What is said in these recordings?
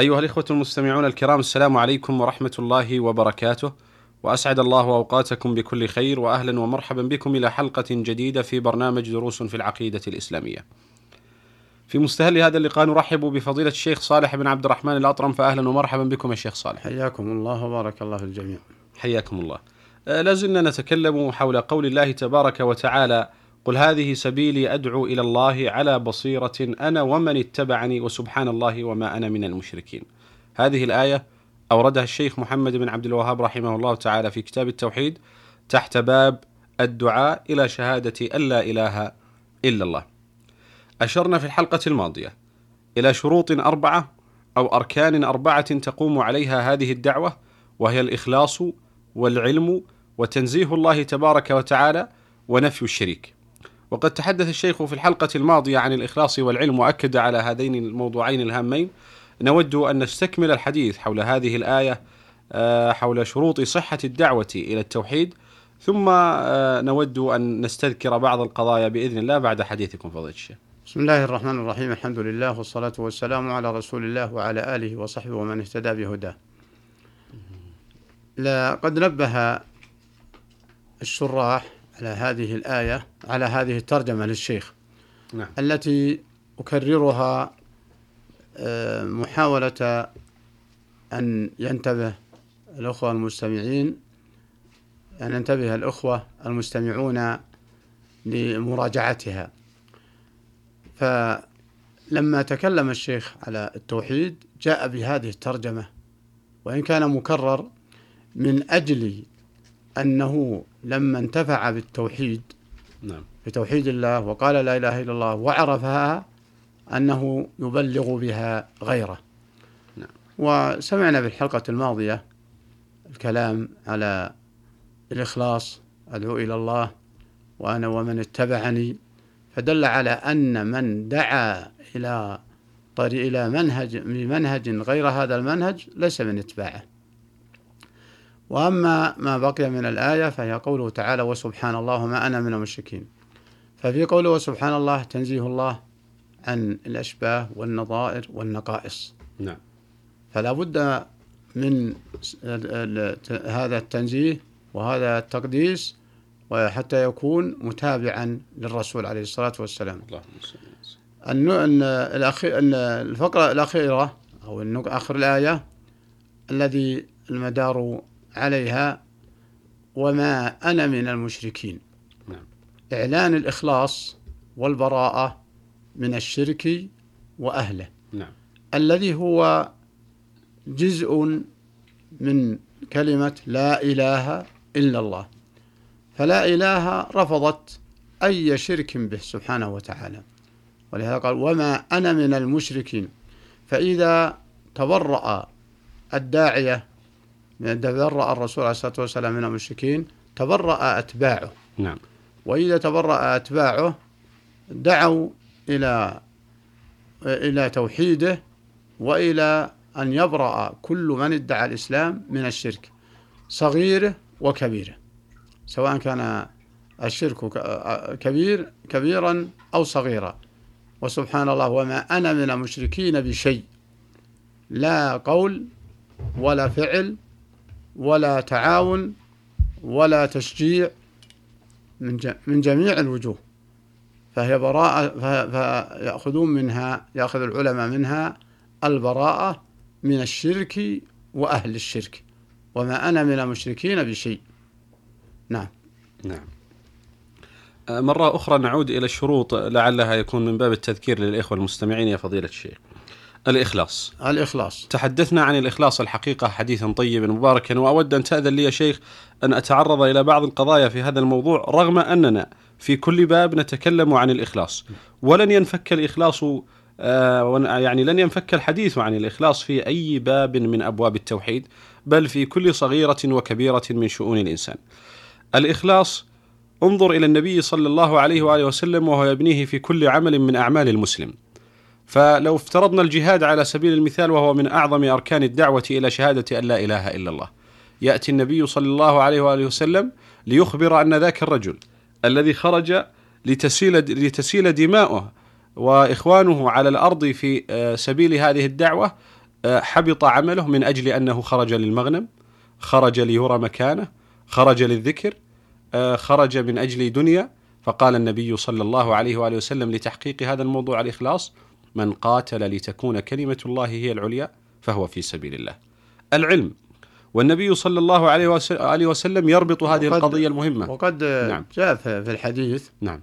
أيها الإخوة المستمعون الكرام السلام عليكم ورحمة الله وبركاته. وأسعد الله أوقاتكم بكل خير وأهلا ومرحبا بكم إلى حلقة جديدة في برنامج دروس في العقيدة الإسلامية. في مستهل هذا اللقاء نرحب بفضيلة الشيخ صالح بن عبد الرحمن الأطرم فأهلا ومرحبا بكم يا شيخ صالح. حياكم الله وبارك الله في الجميع. حياكم الله. آه، لازلنا نتكلم حول قول الله تبارك وتعالى قل هذه سبيلي أدعو إلى الله على بصيرة أنا ومن اتبعني وسبحان الله وما أنا من المشركين. هذه الآية أوردها الشيخ محمد بن عبد الوهاب رحمه الله تعالى في كتاب التوحيد تحت باب الدعاء إلى شهادة أن لا إله إلا الله. أشرنا في الحلقة الماضية إلى شروط أربعة أو أركان أربعة تقوم عليها هذه الدعوة وهي الإخلاص والعلم وتنزيه الله تبارك وتعالى ونفي الشريك. وقد تحدث الشيخ في الحلقة الماضية عن الإخلاص والعلم وأكد على هذين الموضوعين الهامين. نود أن نستكمل الحديث حول هذه الآية آه، حول شروط صحة الدعوة إلى التوحيد. ثم آه، نود أن نستذكر بعض القضايا بإذن الله بعد حديثكم. فضيلة الشيخ. بسم الله الرحمن الرحيم. الحمد لله والصلاة والسلام على رسول الله وعلى آله وصحبه ومن اهتدى بهداه. لقد نبه الشراح على هذه الآية على هذه الترجمة للشيخ نعم. التي أكررها آه، محاولة أن ينتبه الأخوة المستمعين أن ينتبه الأخوة المستمعون لمراجعتها فلما تكلم الشيخ على التوحيد جاء بهذه الترجمة وإن كان مكرر من أجل أنه لما انتفع بالتوحيد نعم. بتوحيد الله وقال لا إله إلا الله وعرفها أنه يبلغ بها غيره. نعم. وسمعنا في الحلقة الماضية الكلام على الإخلاص أدعو إلى الله وأنا ومن اتبعني فدل على أن من دعا إلى طريق إلى منهج بمنهج غير هذا المنهج ليس من اتباعه. وأما ما بقي من الآية فهي قوله تعالى وسبحان الله ما أنا من المشركين. ففي قوله وسبحان الله تنزيه الله عن الأشباه والنظائر والنقائص. نعم. فلا بد من هذا التنزيه وهذا التقديس وحتى يكون متابعا للرسول عليه الصلاة والسلام. اللهم الفقرة الأخيرة أو آخر الآية الذي المدار عليها وما أنا من المشركين. نعم. إعلان الإخلاص والبراءة من الشرك وأهله. نعم. الذي هو جزء من كلمة لا إله إلا الله. فلا إله رفضت أي شرك به سبحانه وتعالى. ولهذا قال وما أنا من المشركين فإذا تبرأ الداعية تبرأ الرسول عليه الصلاة والسلام من المشركين تبرأ أتباعه. نعم. وإذا تبرأ أتباعه دعوا إلى إلى توحيده وإلى أن يبرأ كل من ادعى الإسلام من الشرك صغيره وكبيره سواء كان الشرك كبير كبيرا أو صغيرا. وسبحان الله وما أنا من المشركين بشيء لا قول ولا فعل ولا تعاون ولا تشجيع من من جميع الوجوه. فهي براءة فيأخذون منها يأخذ العلماء منها البراءة من الشرك وأهل الشرك. وما أنا من المشركين بشيء. نعم. نعم. آه، مرة أخرى نعود إلى الشروط لعلها يكون من باب التذكير للإخوة المستمعين يا فضيلة الشيخ. الإخلاص. الإخلاص. تحدثنا عن الإخلاص الحقيقة حديثا طيبا مباركا وأود أن تأذن لي يا شيخ أن أتعرض إلى بعض القضايا في هذا الموضوع رغم أننا في كل باب نتكلم عن الإخلاص. ولن ينفك الإخلاص آه، يعني لن ينفك الحديث عن الإخلاص في أي باب من أبواب التوحيد بل في كل صغيرة وكبيرة من شؤون الإنسان. الإخلاص انظر إلى النبي صلى الله عليه وآله وسلم وهو يبنيه في كل عمل من أعمال المسلم. فلو افترضنا الجهاد على سبيل المثال وهو من أعظم أركان الدعوة إلى شهادة أن لا إله إلا الله. يأتي النبي صلى الله عليه وآله وسلم ليخبر أن ذاك الرجل الذي خرج لتسيل, لتسيل دماؤه وإخوانه على الأرض في آه، سبيل هذه الدعوة آه، حبط عمله من أجل أنه خرج للمغنم خرج ليرى مكانه خرج للذكر آه، خرج من أجل دنيا. فقال النبي صلى الله عليه وآله وسلم لتحقيق هذا الموضوع الإخلاص من قاتل لتكون كلمة الله هي العليا فهو في سبيل الله. العلم والنبي صلى الله عليه وس- عليه وسلم يربط هذه وقد- القضية المهمة. وقد نعم. جاء في الحديث نعم.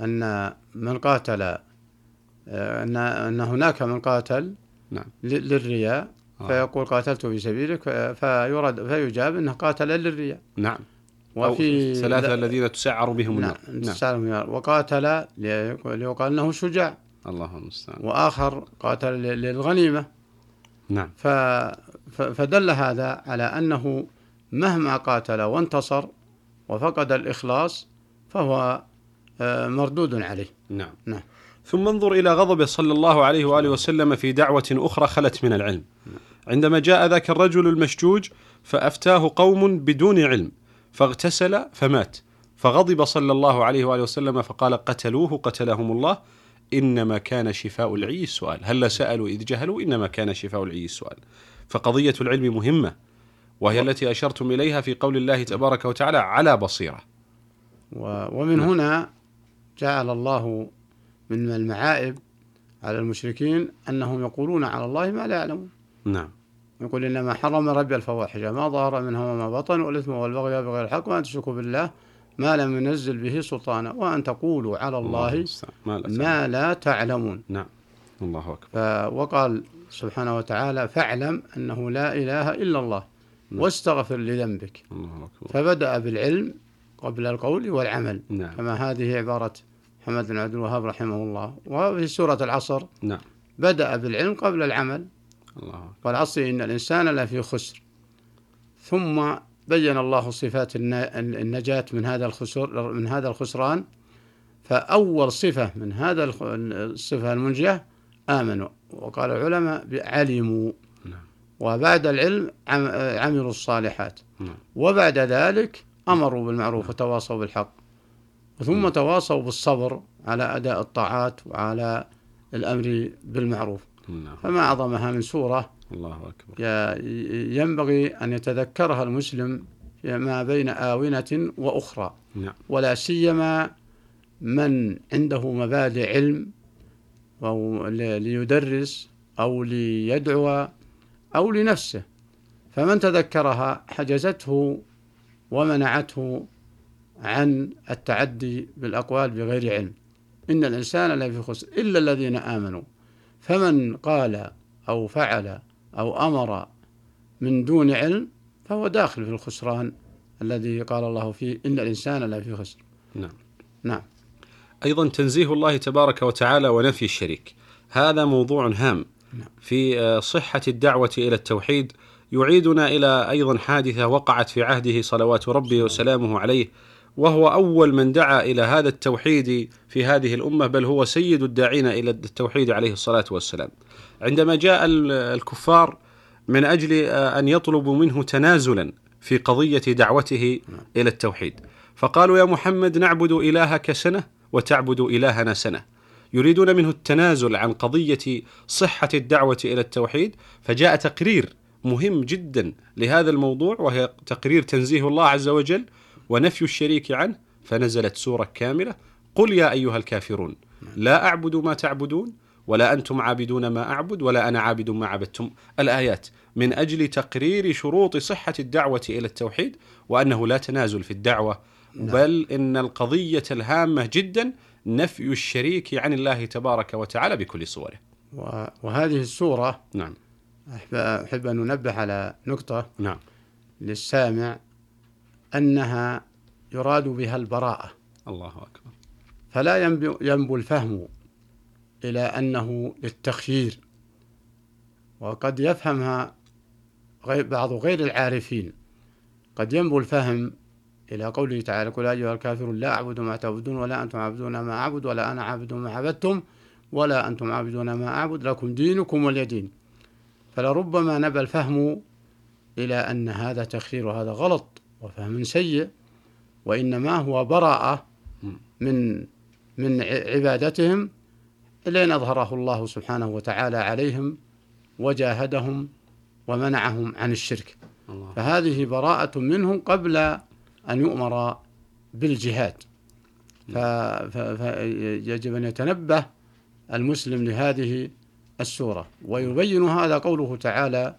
أن من قاتل أن أن هناك من قاتل نعم. للرياء آه. فيقول قاتلت في سبيلك فيرد فيجاب أنه قاتل للرياء. نعم. وفي ثلاثة لا- الذين تسعر بهم نعم النار نعم يا- وقاتل لي- ليقال أنه شجاع. الله المستعان. وآخر قاتل للغنيمة. نعم. ف ف- فدل هذا على أنه مهما قاتل وانتصر وفقد الإخلاص فهو آه، مردود عليه. نعم. نعم. ثم انظر إلى غضبه صلى الله عليه وآله وسلم في دعوة أخرى خلت من العلم. عندما جاء ذاك الرجل المشجوج فأفتاه قوم بدون علم فاغتسل فمات. فغضب صلى الله عليه وآله وسلم فقال قتلوه قتلهم الله. إنما كان شفاء العي السؤال. هل سألوا إذ جهلوا؟ إنما كان شفاء العي السؤال. فقضية العلم مهمة وهي التي أشرتم إليها في قول الله تبارك وتعالى على بصيرة. و- ومن نعم. هنا جعل الله من المعائب على المشركين أنهم يقولون على الله ما لا يعلمون. نعم. يقول إنما حرم ربي الفواحش ما ظهر منها وما بطن والإثم والبغي بغير الحق وأن تشركوا بالله ما لم ينزل به سلطانا. وأن تقولوا على الله. ما لا سأل. ما لا تعلمون. نعم. الله أكبر. وقال سبحانه وتعالى فاعلم أنه لا إله إلا الله نعم. واستغفر لذنبك. الله أكبر. فبدأ بالعلم قبل القول والعمل. نعم. كما هذه عبارة محمد بن عبد الوهاب رحمه الله. وفي سورة العصر نعم. بدأ بالعلم قبل العمل. الله. والعصر إن الإنسان لفي خسر. ثم بين الله صفات النجاة من هذا الخسر من هذا الخسران فأول صفة من هذا الصفة المنجية آمنوا وقال العلماء علموا نعم. وبعد العلم عم- عملوا الصالحات نعم. وبعد ذلك أمروا بالمعروف وتواصوا بالحق ثم نعم. تواصوا بالصبر على أداء الطاعات وعلى الأمر بالمعروف فما أعظمها من سورة الله أكبر. ينبغي أن يتذكرها المسلم ما بين آونة وأخرى. نعم. ولا سيما من عنده مبادئ علم أو ليدرس أو ليدعو أو لنفسه. فمن تذكرها حجزته ومنعته عن التعدي بالأقوال بغير علم. إن الإنسان لفي خسر إلا الذين آمنوا. فمن قال أو فعل أو أمر من دون علم فهو داخل في الخسران الذي قال الله فيه إن الإنسان لفي خسر. نعم. نعم. أيضا تنزيه الله تبارك وتعالى ونفي الشريك. هذا موضوع هام. نعم. في آه، صحة الدعوة إلى التوحيد يعيدنا إلى أيضا حادثة وقعت في عهده صلوات ربي وسلامه عليه. وهو أول من دعا إلى هذا التوحيد في هذه الأمة بل هو سيد الداعين إلى التوحيد عليه الصلاة والسلام. عندما جاء ال- الكفار من آه، أن يطلبوا منه تنازلا في قضية دعوته إلى التوحيد فقالوا يا محمد نعبد إلهك سنة وتعبد إلهنا سنة. يريدون منه التنازل عن قضية صحة الدعوة إلى التوحيد فجاء تقرير مهم جدا لهذا الموضوع وهي تقرير تنزيه الله عز وجل ونفي الشريك عنه فنزلت سورة كاملة. قل يا أيها الكافرون لا أعبد ما تعبدون ولا أنتم عابدون ما أعبد ولا أنا عابد ما عبدتم. الآيات من أجل تقرير شروط صحة الدعوة إلى التوحيد وأنه لا تنازل في الدعوة بل إن القضية الهامة جدا نفي الشريك عن الله تبارك وتعالى بكل صوره. وهذه السورة نعم. أحب أن ننبه على نقطة نعم. للسامع أنها يراد بها البراءة. الله أكبر. فلا ينبو, الفهم إلى أنه للتخيير. وقد يفهمها بعض غير العارفين. قد ينبو الفهم إلى قوله تعالى قل أيها الكافرون لا أعبد ما تعبدون ولا أنتم عابدون ما أعبد ولا أنا عابد ما عبدتم ولا أنتم عابدون ما أعبد لكم دينكم ولي دين فلربما نبى الفهم إلى أن هذا تخير وهذا غلط. وفهم سيء وإنما هو براءة من من عبادتهم لين أظهره الله سبحانه وتعالى عليهم وجاهدهم ومنعهم عن الشرك. الله. فهذه براءة منهم قبل أن يؤمر بالجهاد. فيجب أن يتنبه المسلم لهذه السورة. ويبين هذا قوله تعالى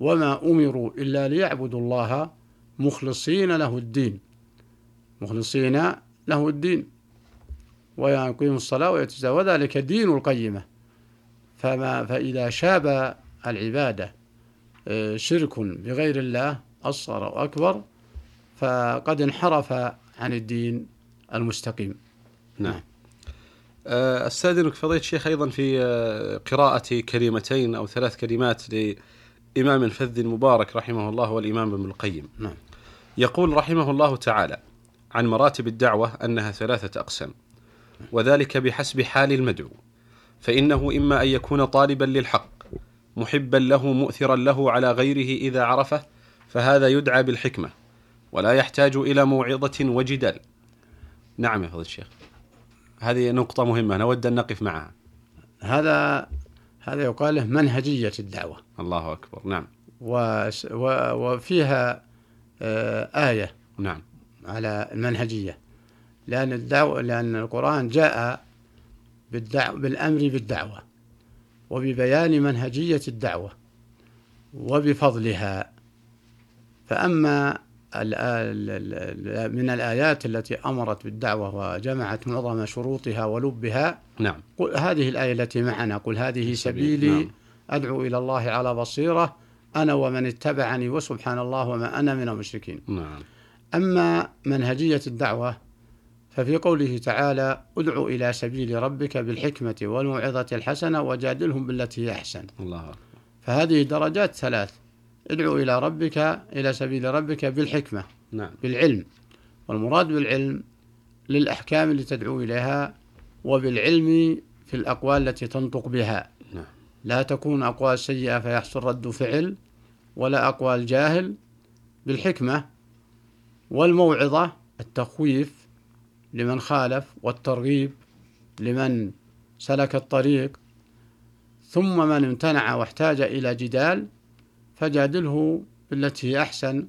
وما أمروا إلا ليعبدوا الله مخلصين له الدين. مخلصين له الدين. ويقيموا الصلاة ويتزاوى. وذلك دين القيمة. فما فإذا شاب العبادة آه، شرك بغير الله أصغر وأكبر فقد انحرف عن الدين المستقيم. نعم. آه، استاذنك فضيله الشيخ أيضا في آه، قراءة كلمتين أو ثلاث كلمات لإمام الفذ المبارك رحمه الله والإمام ابن القيم. نعم. يقول رحمه الله تعالى عن مراتب الدعوة أنها ثلاثة أقسام وذلك بحسب حال المدعو فإنه إما أن يكون طالبا للحق محبا له مؤثرا له على غيره إذا عرفه فهذا يدعى بالحكمة ولا يحتاج إلى موعظة وجدال. نعم يا فضيله الشيخ. هذه نقطة مهمة نود أن نقف معها هذا هذا يقال له منهجية الدعوة الله أكبر نعم وفيها آية. نعم. على المنهجية. لأن الدعوة لأن القرآن جاء بالدعوة بالأمر بالدعوة وببيان منهجية الدعوة وبفضلها. فأما من الآيات التي أمرت بالدعوة وجمعت معظم شروطها ولبها نعم. قل هذه الآية التي معنا قل هذه سبيلي نعم. أدعو إلى الله على بصيرة أنا ومن اتبعني وسبحان الله وما أنا من المشركين. نعم. أما منهجية الدعوة ففي قوله تعالى ادع إلى سبيل ربك بالحكمة والموعظة الحسنة وجادلهم بالتي هي أحسن. الله فهذه درجات ثلاث ادعو إلى ربك إلى سبيل ربك بالحكمة نعم. بالعلم. والمراد بالعلم للأحكام اللي تدعو إليها وبالعلم في الأقوال التي تنطق بها. نعم. لا تكون أقوال سيئة فيحصل رد فعل ولا أقوال جاهل بالحكمة والموعظة التخويف لمن خالف والترغيب لمن سلك الطريق ثم من امتنع واحتاج إلى جدال فجادله بالتي هي أحسن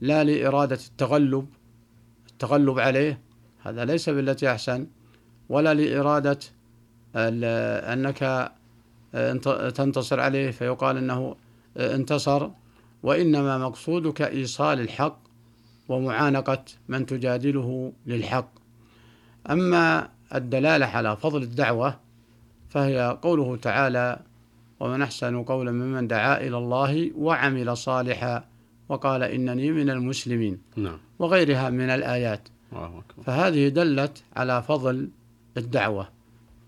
لا لإرادة التغلب التغلب عليه هذا ليس بالتي أحسن ولا لإرادة أنك تنتصر عليه فيقال أنه انتصر. وإنما مقصودك إيصال الحق ومعانقة من تجادله للحق. أما الدلالة على فضل الدعوة فهي قوله تعالى ومن أحسن قولا ممن دعا إلى الله وعمل صالحا وقال إنني من المسلمين نعم. وغيرها من الآيات. فهذه دلت على فضل الدعوة.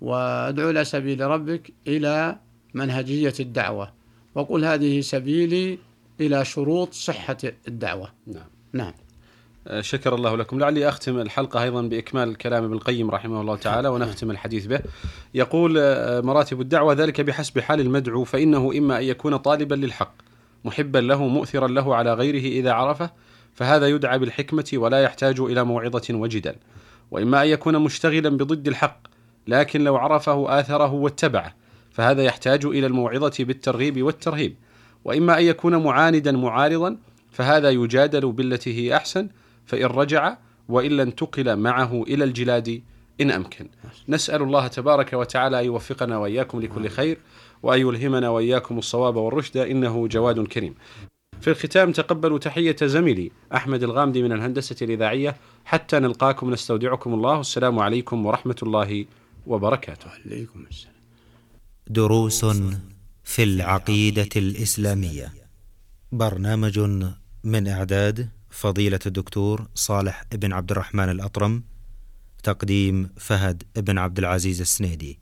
وأدعو إلى سبيل ربك إلى منهجية الدعوة. وقل هذه سبيلي إلى شروط صحة الدعوة. نعم. نعم. آه، شكر الله لكم. لعلي أختم الحلقة أيضا بإكمال كلام ابن القيم رحمه الله تعالى ونختم الحديث به. يقول آه، مراتب الدعوة ذلك بحسب حال المدعو فإنه إما أن يكون طالبا للحق محبا له مؤثرا له على غيره إذا عرفه فهذا يدعى بالحكمة ولا يحتاج إلى موعظة وجدل وإما أن يكون مشتغلا بضد الحق لكن لو عرفه آثره واتبعه. فهذا يحتاج إلى الموعظة بالترغيب والترهيب. وإما أن يكون معاندا معارضا فهذا يجادل بالتي هي أحسن. فإن رجع وإلا انتقل معه إلى الجلاد إن أمكن. نسأل الله تبارك وتعالى أن يوفقنا وإياكم لكل خير وأن يلهمنا وإياكم الصواب والرشد إنه جواد كريم. في الختام تقبلوا تحية زميلي أحمد الغامدي من الهندسة الإذاعية. حتى نلقاكم نستودعكم الله. السلام عليكم ورحمة الله وبركاته. عليكم السلام. دروس في العقيدة الإسلامية. برنامج من إعداد فضيلة الدكتور صالح بن عبد الرحمن الأطرم تقديم فهد بن عبد العزيز السنيدي.